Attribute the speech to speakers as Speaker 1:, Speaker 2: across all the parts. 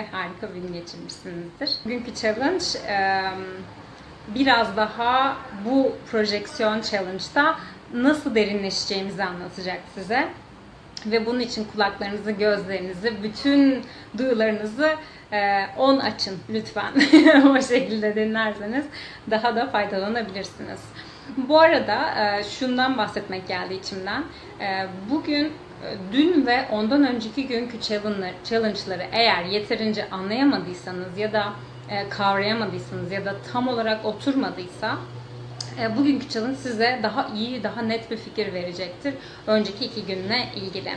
Speaker 1: harika bir gün geçirmişsinizdir. Bugünkü challenge biraz daha bu projeksiyon challenge'da nasıl derinleşeceğimizi anlatacak size. Ve bunun için kulaklarınızı, gözlerinizi, bütün duyularınızı 10 açın lütfen. o şekilde dinlerseniz daha da faydalanabilirsiniz. Bu arada şundan bahsetmek geldi içimden. Bugün dün ve ondan önceki günkü challenge'ları eğer yeterince anlayamadıysanız ya da e, kavrayamadıysanız ya da tam olarak oturmadıysa e, bugünkü challenge size daha iyi, daha net bir fikir verecektir. Önceki iki günle ilgili.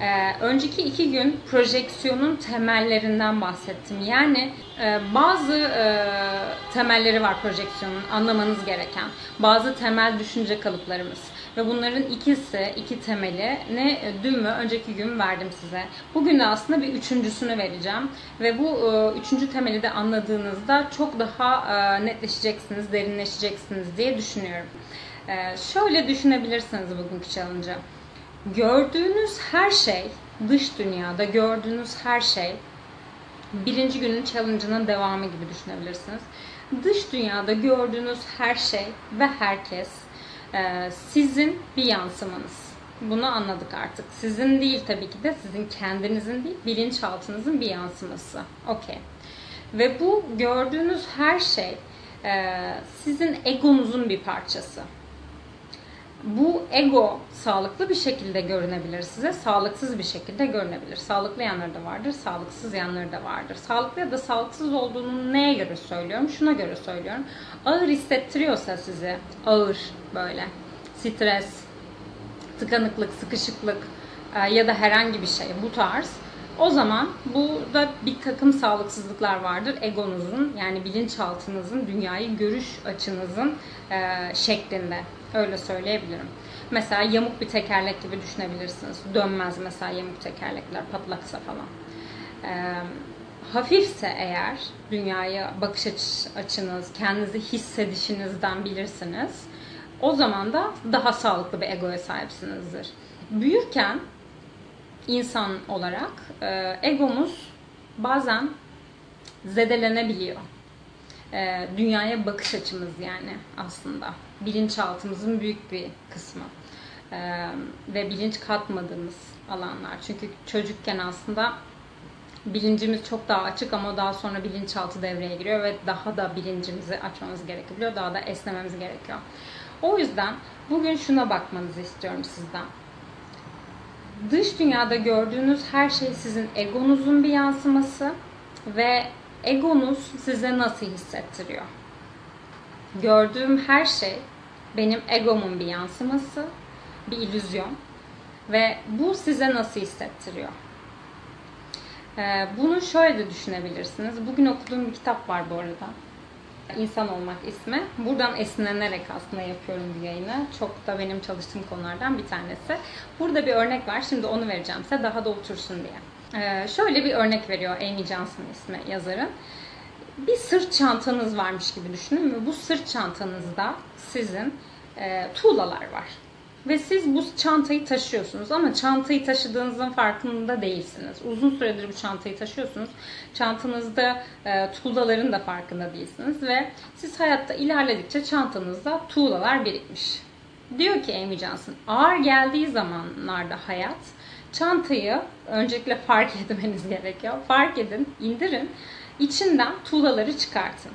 Speaker 1: Ee, önceki iki gün projeksiyonun temellerinden bahsettim. Yani e, bazı e, temelleri var projeksiyonun anlamanız gereken. Bazı temel düşünce kalıplarımız. Ve bunların ikisi, iki temeli ne dün mü önceki gün verdim size. Bugün de aslında bir üçüncüsünü vereceğim. Ve bu e, üçüncü temeli de anladığınızda çok daha e, netleşeceksiniz, derinleşeceksiniz diye düşünüyorum. E, şöyle düşünebilirsiniz bugünkü challenge'ı. Gördüğünüz her şey, dış dünyada gördüğünüz her şey birinci günün challenge'ının devamı gibi düşünebilirsiniz. Dış dünyada gördüğünüz her şey ve herkes e, sizin bir yansımanız. Bunu anladık artık. Sizin değil tabii ki de sizin kendinizin değil, bilinçaltınızın bir yansıması. Okey. Ve bu gördüğünüz her şey e, sizin egonuzun bir parçası bu ego sağlıklı bir şekilde görünebilir size, sağlıksız bir şekilde görünebilir. Sağlıklı yanları da vardır, sağlıksız yanları da vardır. Sağlıklı ya da sağlıksız olduğunu neye göre söylüyorum? Şuna göre söylüyorum. Ağır hissettiriyorsa sizi, ağır böyle, stres, tıkanıklık, sıkışıklık e, ya da herhangi bir şey bu tarz o zaman burada bir takım sağlıksızlıklar vardır. Egonuzun yani bilinçaltınızın, dünyayı görüş açınızın e, şeklinde. Öyle söyleyebilirim. Mesela yamuk bir tekerlek gibi düşünebilirsiniz. Dönmez mesela yamuk tekerlekler patlaksa falan. E, hafifse eğer dünyaya bakış açınız, kendinizi hissedişinizden bilirsiniz. O zaman da daha sağlıklı bir egoya sahipsinizdir. Büyürken insan olarak e, egomuz bazen zedelenebiliyor. E, dünyaya bakış açımız yani aslında. Bilinçaltımızın büyük bir kısmı. E, ve bilinç katmadığımız alanlar. Çünkü çocukken aslında bilincimiz çok daha açık ama daha sonra bilinçaltı devreye giriyor ve daha da bilincimizi açmamız gerekebiliyor. Daha da esnememiz gerekiyor. O yüzden bugün şuna bakmanızı istiyorum sizden dış dünyada gördüğünüz her şey sizin egonuzun bir yansıması ve egonuz size nasıl hissettiriyor? Gördüğüm her şey benim egomun bir yansıması, bir illüzyon ve bu size nasıl hissettiriyor? Ee, bunu şöyle de düşünebilirsiniz. Bugün okuduğum bir kitap var bu arada. İnsan Olmak ismi. Buradan esinlenerek aslında yapıyorum bu yayını. Çok da benim çalıştığım konulardan bir tanesi. Burada bir örnek var. Şimdi onu vereceğim size daha da otursun diye. Ee, şöyle bir örnek veriyor Amy Johnson ismi yazarın. Bir sırt çantanız varmış gibi düşünün ve bu sırt çantanızda sizin e, tuğlalar var. Ve siz bu çantayı taşıyorsunuz ama çantayı taşıdığınızın farkında değilsiniz. Uzun süredir bu çantayı taşıyorsunuz. Çantanızda e, tuğlaların da farkında değilsiniz ve siz hayatta ilerledikçe çantanızda tuğlalar birikmiş. Diyor ki Amy Johnson, ağır geldiği zamanlarda hayat çantayı öncelikle fark etmeniz gerekiyor. Fark edin, indirin, içinden tuğlaları çıkartın.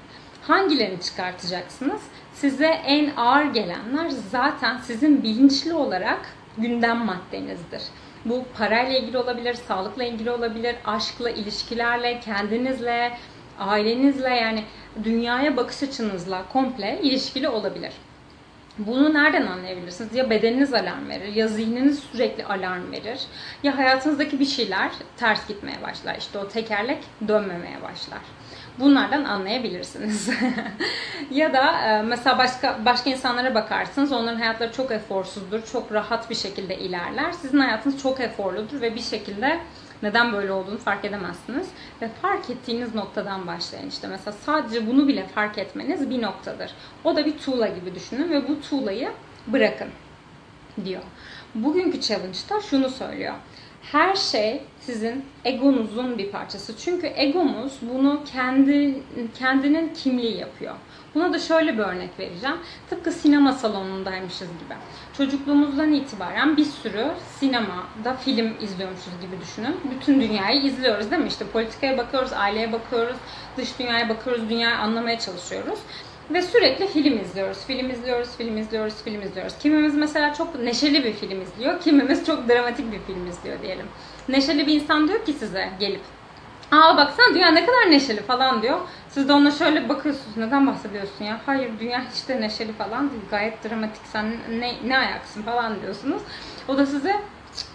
Speaker 1: Hangilerini çıkartacaksınız? size en ağır gelenler zaten sizin bilinçli olarak gündem maddenizdir. Bu parayla ilgili olabilir, sağlıkla ilgili olabilir, aşkla, ilişkilerle, kendinizle, ailenizle yani dünyaya bakış açınızla komple ilişkili olabilir. Bunu nereden anlayabilirsiniz? Ya bedeniniz alarm verir, ya zihniniz sürekli alarm verir, ya hayatınızdaki bir şeyler ters gitmeye başlar. İşte o tekerlek dönmemeye başlar. Bunlardan anlayabilirsiniz. ya da e, mesela başka başka insanlara bakarsınız. Onların hayatları çok eforsuzdur. Çok rahat bir şekilde ilerler. Sizin hayatınız çok eforludur ve bir şekilde neden böyle olduğunu fark edemezsiniz. Ve fark ettiğiniz noktadan başlayın. İşte mesela sadece bunu bile fark etmeniz bir noktadır. O da bir tuğla gibi düşünün ve bu tuğlayı bırakın diyor. Bugünkü challenge'da şunu söylüyor. Her şey sizin egonuzun bir parçası. Çünkü egomuz bunu kendi kendinin kimliği yapıyor. Buna da şöyle bir örnek vereceğim. Tıpkı sinema salonundaymışız gibi. Çocukluğumuzdan itibaren bir sürü sinemada film izliyormuşuz gibi düşünün. Bütün dünyayı izliyoruz değil mi? İşte politikaya bakıyoruz, aileye bakıyoruz, dış dünyaya bakıyoruz, dünyayı anlamaya çalışıyoruz. Ve sürekli film izliyoruz. Film izliyoruz, film izliyoruz, film izliyoruz. Kimimiz mesela çok neşeli bir film izliyor. Kimimiz çok dramatik bir film izliyor diyelim. Neşeli bir insan diyor ki size gelip Aa baksana dünya ne kadar neşeli falan diyor. Siz de ona şöyle bakıyorsunuz. Neden bahsediyorsun ya? Hayır dünya hiç de neşeli falan değil. Gayet dramatik. Sen ne, ne ayaksın falan diyorsunuz. O da size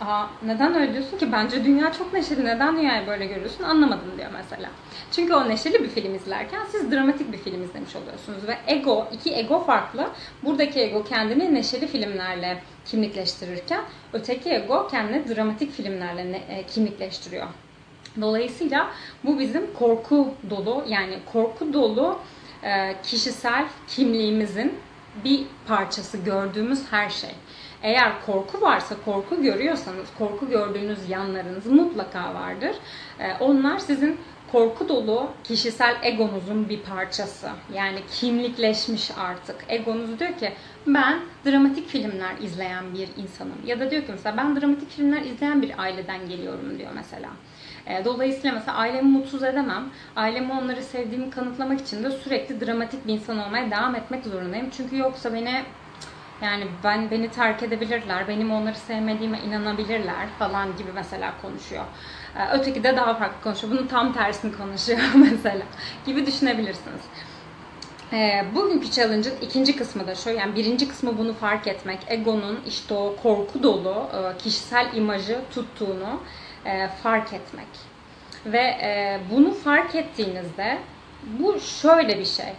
Speaker 1: Aa, neden öyle diyorsun ki? Bence dünya çok neşeli. Neden dünyayı böyle görüyorsun? Anlamadım diyor mesela. Çünkü o neşeli bir film izlerken siz dramatik bir film izlemiş oluyorsunuz. Ve ego, iki ego farklı. Buradaki ego kendini neşeli filmlerle kimlikleştirirken öteki ego kendini dramatik filmlerle e, kimlikleştiriyor. Dolayısıyla bu bizim korku dolu yani korku dolu e, kişisel kimliğimizin bir parçası gördüğümüz her şey. Eğer korku varsa, korku görüyorsanız, korku gördüğünüz yanlarınız mutlaka vardır. E, onlar sizin korku dolu kişisel egonuzun bir parçası. Yani kimlikleşmiş artık. Egonuz diyor ki ben dramatik filmler izleyen bir insanım. Ya da diyor ki mesela ben dramatik filmler izleyen bir aileden geliyorum diyor mesela. E, dolayısıyla mesela ailemi mutsuz edemem. Ailemi onları sevdiğimi kanıtlamak için de sürekli dramatik bir insan olmaya devam etmek zorundayım. Çünkü yoksa beni yani ben beni terk edebilirler, benim onları sevmediğime inanabilirler falan gibi mesela konuşuyor. E, öteki de daha farklı konuşuyor. Bunun tam tersini konuşuyor mesela gibi düşünebilirsiniz. E, bugünkü challenge'ın ikinci kısmı da şu. Yani birinci kısmı bunu fark etmek. Egonun işte o korku dolu kişisel imajı tuttuğunu e, fark etmek. Ve e, bunu fark ettiğinizde bu şöyle bir şey.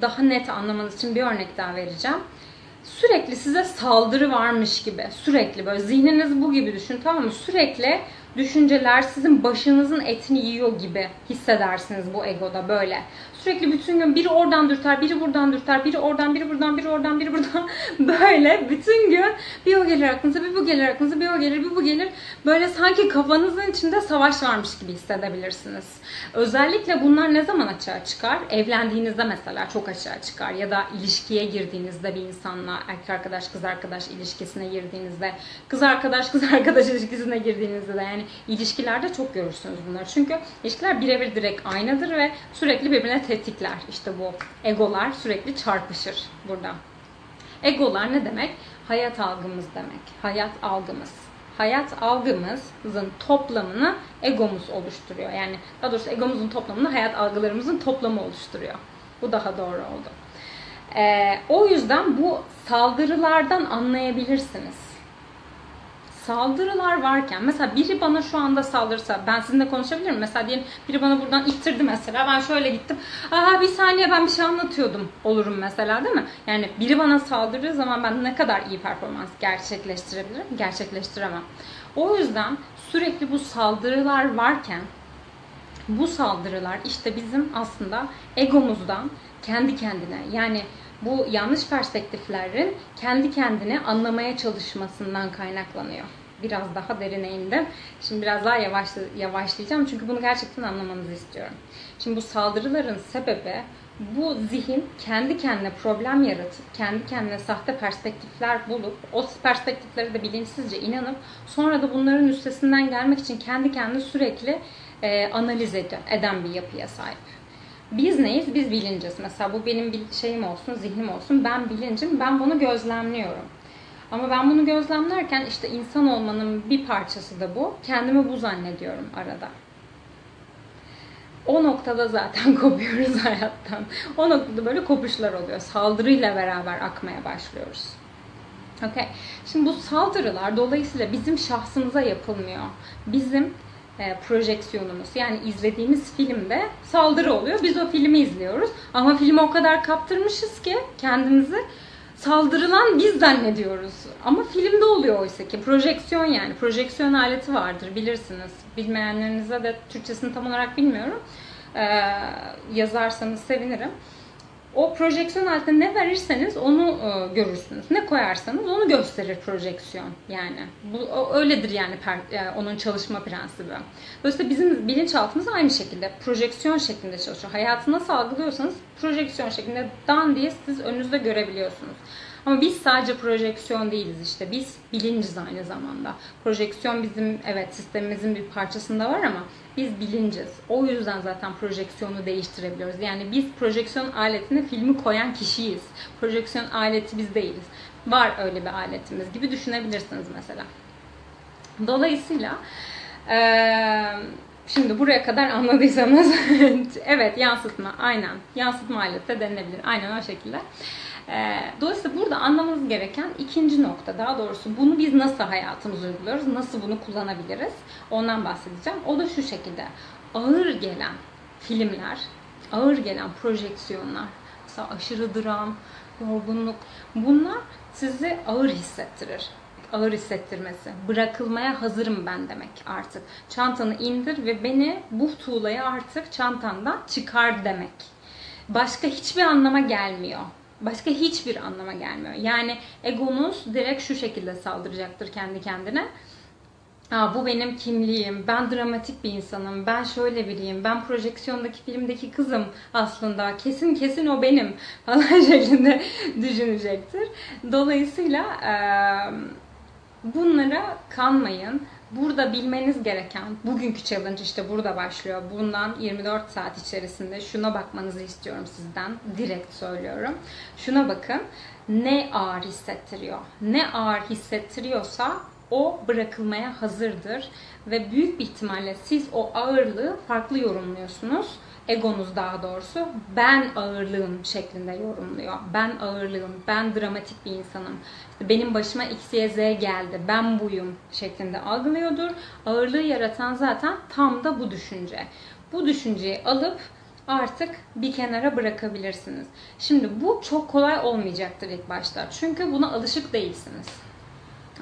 Speaker 1: Daha net anlamanız için bir örnek daha vereceğim. Sürekli size saldırı varmış gibi, sürekli böyle zihniniz bu gibi düşün tamam mı? Sürekli düşünceler sizin başınızın etini yiyor gibi hissedersiniz bu egoda böyle. Sürekli bütün gün biri oradan dürter, biri buradan dürter, biri oradan, biri buradan, biri oradan, biri buradan böyle bütün gün bir o gelir aklınıza, bir bu gelir aklınıza, bir o gelir, bir bu gelir. Böyle sanki kafanızın içinde savaş varmış gibi hissedebilirsiniz. Özellikle bunlar ne zaman açığa çıkar? Evlendiğinizde mesela çok açığa çıkar ya da ilişkiye girdiğinizde bir insanla erkek arkadaş kız arkadaş ilişkisine girdiğinizde, kız arkadaş kız arkadaş ilişkisine girdiğinizde de yani ilişkilerde çok görürsünüz bunları. Çünkü ilişkiler birebir direkt aynadır ve sürekli birbirine tetikler. İşte bu egolar sürekli çarpışır burada. Egolar ne demek? Hayat algımız demek. Hayat algımız. Hayat algımızın toplamını egomuz oluşturuyor. Yani daha doğrusu egomuzun toplamını hayat algılarımızın toplamı oluşturuyor. Bu daha doğru oldu. Ee, o yüzden bu saldırılardan anlayabilirsiniz saldırılar varken mesela biri bana şu anda saldırsa ben sizinle konuşabilirim. Mesela diyelim biri bana buradan ittirdi mesela ben şöyle gittim. Aa bir saniye ben bir şey anlatıyordum olurum mesela değil mi? Yani biri bana saldırdığı zaman ben ne kadar iyi performans gerçekleştirebilirim? Gerçekleştiremem. O yüzden sürekli bu saldırılar varken bu saldırılar işte bizim aslında egomuzdan kendi kendine yani bu yanlış perspektiflerin kendi kendini anlamaya çalışmasından kaynaklanıyor. Biraz daha derine indim. Şimdi biraz daha yavaşla, yavaşlayacağım çünkü bunu gerçekten anlamanızı istiyorum. Şimdi bu saldırıların sebebi bu zihin kendi kendine problem yaratıp, kendi kendine sahte perspektifler bulup, o perspektiflere de bilinçsizce inanıp, sonra da bunların üstesinden gelmek için kendi kendini sürekli e, analiz eden bir yapıya sahip. Biz neyiz? Biz bilinciz. Mesela bu benim bir şeyim olsun, zihnim olsun. Ben bilincim, ben bunu gözlemliyorum. Ama ben bunu gözlemlerken işte insan olmanın bir parçası da bu. Kendimi bu zannediyorum arada. O noktada zaten kopuyoruz hayattan. O noktada böyle kopuşlar oluyor. Saldırıyla beraber akmaya başlıyoruz. Okay. Şimdi bu saldırılar dolayısıyla bizim şahsımıza yapılmıyor. Bizim e, projeksiyonumuz. Yani izlediğimiz filmde saldırı oluyor. Biz o filmi izliyoruz. Ama filmi o kadar kaptırmışız ki kendimizi saldırılan biz zannediyoruz. Ama filmde oluyor oysa ki. Projeksiyon yani. Projeksiyon aleti vardır bilirsiniz. Bilmeyenlerinize de Türkçesini tam olarak bilmiyorum. Ee, yazarsanız sevinirim. O projeksiyon altında ne verirseniz onu e, görürsünüz. Ne koyarsanız onu gösterir projeksiyon yani. Bu öyledir yani e, onun çalışma prensibi. Dolayısıyla bizim bilinçaltımız aynı şekilde projeksiyon şeklinde çalışıyor. Hayatı nasıl algılıyorsanız projeksiyon şeklinde dan diye siz önünüzde görebiliyorsunuz. Ama biz sadece projeksiyon değiliz işte. Biz bilinciz aynı zamanda. Projeksiyon bizim evet sistemimizin bir parçasında var ama biz bilinciz. O yüzden zaten projeksiyonu değiştirebiliyoruz. Yani biz projeksiyon aletine filmi koyan kişiyiz. Projeksiyon aleti biz değiliz. Var öyle bir aletimiz gibi düşünebilirsiniz mesela. Dolayısıyla Şimdi buraya kadar anladıysanız evet yansıtma aynen yansıtma aleti de denilebilir aynen o şekilde. Dolayısıyla burada anlamamız gereken ikinci nokta daha doğrusu bunu biz nasıl hayatımıza uyguluyoruz, nasıl bunu kullanabiliriz ondan bahsedeceğim. O da şu şekilde ağır gelen filmler, ağır gelen projeksiyonlar, mesela aşırı dram, yorgunluk bunlar sizi ağır hissettirir ağır hissettirmesi. Bırakılmaya hazırım ben demek artık. Çantanı indir ve beni bu tuğlayı artık çantandan çıkar demek. Başka hiçbir anlama gelmiyor. Başka hiçbir anlama gelmiyor. Yani egonuz direkt şu şekilde saldıracaktır kendi kendine. Aa, bu benim kimliğim, ben dramatik bir insanım, ben şöyle biriyim, ben projeksiyondaki filmdeki kızım aslında, kesin kesin o benim falan şeklinde düşünecektir. Dolayısıyla bunlara kanmayın. Burada bilmeniz gereken, bugünkü challenge işte burada başlıyor. Bundan 24 saat içerisinde şuna bakmanızı istiyorum sizden. Direkt söylüyorum. Şuna bakın. Ne ağır hissettiriyor? Ne ağır hissettiriyorsa o bırakılmaya hazırdır. Ve büyük bir ihtimalle siz o ağırlığı farklı yorumluyorsunuz egonuz daha doğrusu ben ağırlığım şeklinde yorumluyor. Ben ağırlığım, ben dramatik bir insanım. İşte benim başıma X, Y, Z geldi, ben buyum şeklinde algılıyordur. Ağırlığı yaratan zaten tam da bu düşünce. Bu düşünceyi alıp artık bir kenara bırakabilirsiniz. Şimdi bu çok kolay olmayacaktır ilk başta. Çünkü buna alışık değilsiniz.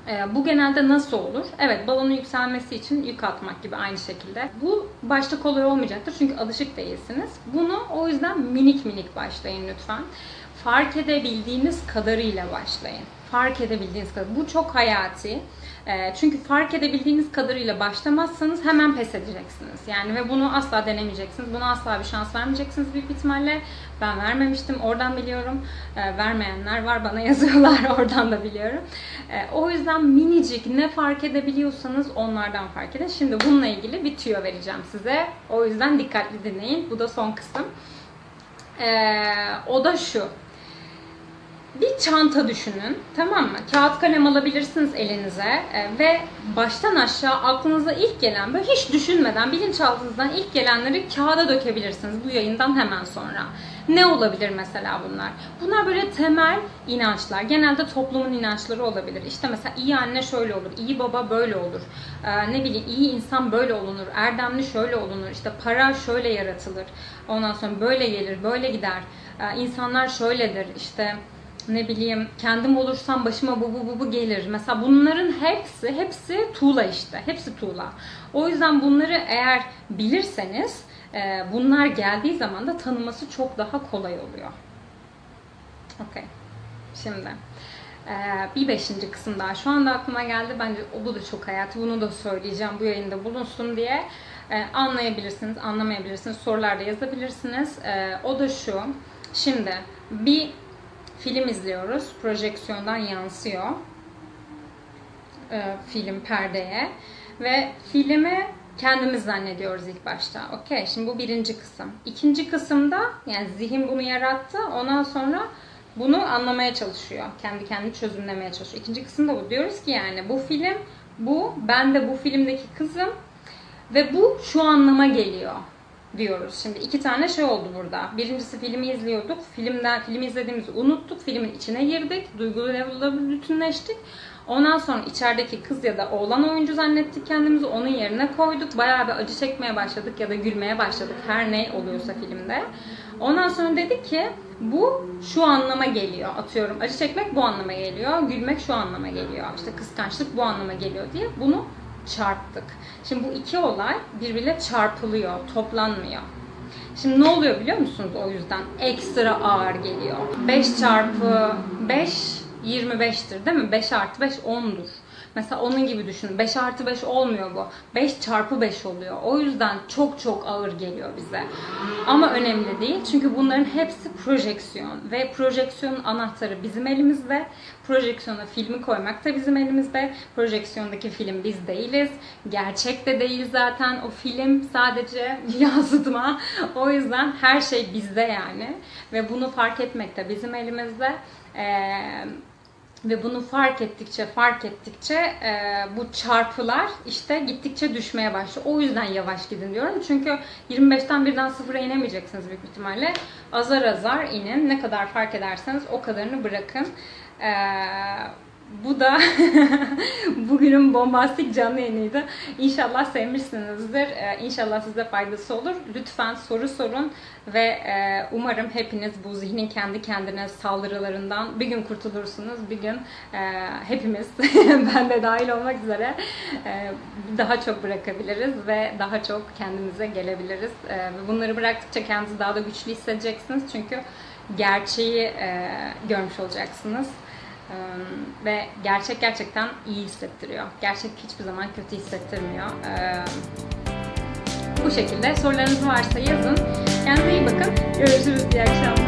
Speaker 1: E, bu genelde nasıl olur? Evet balonun yükselmesi için yük atmak gibi aynı şekilde. Bu başta kolay olmayacaktır çünkü alışık değilsiniz. Bunu o yüzden minik minik başlayın lütfen. Fark edebildiğiniz kadarıyla başlayın. Fark edebildiğiniz kadar. Bu çok hayati. Ee, çünkü fark edebildiğiniz kadarıyla başlamazsanız hemen pes edeceksiniz. Yani ve bunu asla denemeyeceksiniz. Buna asla bir şans vermeyeceksiniz büyük ihtimalle. Ben vermemiştim. Oradan biliyorum. Ee, vermeyenler var. Bana yazıyorlar. Oradan da biliyorum. Ee, o yüzden minicik ne fark edebiliyorsanız onlardan fark edin. Şimdi bununla ilgili bir tüyo vereceğim size. O yüzden dikkatli dinleyin. Bu da son kısım. o da şu bir çanta düşünün. Tamam mı? Kağıt kalem alabilirsiniz elinize e, ve baştan aşağı aklınıza ilk gelen böyle hiç düşünmeden bilinçaltınızdan ilk gelenleri kağıda dökebilirsiniz bu yayından hemen sonra. Ne olabilir mesela bunlar? Bunlar böyle temel inançlar. Genelde toplumun inançları olabilir. İşte mesela iyi anne şöyle olur, iyi baba böyle olur. Ee, ne bileyim iyi insan böyle olunur, erdemli şöyle olunur. İşte para şöyle yaratılır. Ondan sonra böyle gelir, böyle gider. Ee, insanlar şöyledir. İşte ne bileyim kendim olursam başıma bu bu bu bu gelir. Mesela bunların hepsi hepsi tuğla işte. Hepsi tuğla. O yüzden bunları eğer bilirseniz e, bunlar geldiği zaman da tanıması çok daha kolay oluyor. Okey. Şimdi e, bir beşinci kısım daha şu anda aklıma geldi. Bence bu da çok hayatı. Bunu da söyleyeceğim bu yayında bulunsun diye. E, anlayabilirsiniz, anlamayabilirsiniz. Sorularda yazabilirsiniz. O da şu. Şimdi bir film izliyoruz. Projeksiyondan yansıyor e, film perdeye ve filmi kendimiz zannediyoruz ilk başta. Okey. Şimdi bu birinci kısım. İkinci kısımda yani zihin bunu yarattı. Ondan sonra bunu anlamaya çalışıyor. Kendi kendini çözümlemeye çalışıyor. İkinci kısımda bu. Diyoruz ki yani bu film bu. Ben de bu filmdeki kızım. Ve bu şu anlama geliyor diyoruz. Şimdi iki tane şey oldu burada. Birincisi filmi izliyorduk. Filmden filmi izlediğimizi unuttuk. Filmin içine girdik. Duygulu level'da bütünleştik. Ondan sonra içerideki kız ya da oğlan oyuncu zannettik kendimizi. Onun yerine koyduk. Bayağı bir acı çekmeye başladık ya da gülmeye başladık. Her ne oluyorsa filmde. Ondan sonra dedik ki bu şu anlama geliyor. Atıyorum acı çekmek bu anlama geliyor. Gülmek şu anlama geliyor. İşte kıskançlık bu anlama geliyor diye bunu çarptık. Şimdi bu iki olay birbiriyle çarpılıyor, toplanmıyor. Şimdi ne oluyor biliyor musunuz o yüzden? Ekstra ağır geliyor. 5 çarpı 5 25'tir değil mi? 5 artı 5 10'dur. Mesela onun gibi düşünün. 5 artı 5 olmuyor bu. 5 çarpı 5 oluyor. O yüzden çok çok ağır geliyor bize. Ama önemli değil. Çünkü bunların hepsi projeksiyon. Ve projeksiyonun anahtarı bizim elimizde. Projeksiyona filmi koymak da bizim elimizde. Projeksiyondaki film biz değiliz. Gerçek de değil zaten. O film sadece yansıtma. O yüzden her şey bizde yani. Ve bunu fark etmek de bizim elimizde. Eee ve bunu fark ettikçe fark ettikçe e, bu çarpılar işte gittikçe düşmeye başlıyor. O yüzden yavaş gidin diyorum. Çünkü 25'ten birden sıfıra inemeyeceksiniz büyük ihtimalle. Azar azar inin. Ne kadar fark ederseniz o kadarını bırakın. Eee bu da bugünün bombastik canlı yayınıydı. İnşallah sevmişsinizdir. Ee, İnşallah size faydası olur. Lütfen soru sorun ve e, umarım hepiniz bu zihnin kendi kendine saldırılarından bir gün kurtulursunuz. Bir gün e, hepimiz, ben de dahil olmak üzere e, daha çok bırakabiliriz ve daha çok kendimize gelebiliriz. Bunları bıraktıkça kendinizi daha da güçlü hissedeceksiniz. Çünkü gerçeği görmüş olacaksınız. Ve gerçek gerçekten iyi hissettiriyor. Gerçek hiçbir zaman kötü hissettirmiyor. Bu şekilde sorularınız varsa yazın. Kendinize iyi bakın. Görüşürüz. İyi akşamlar.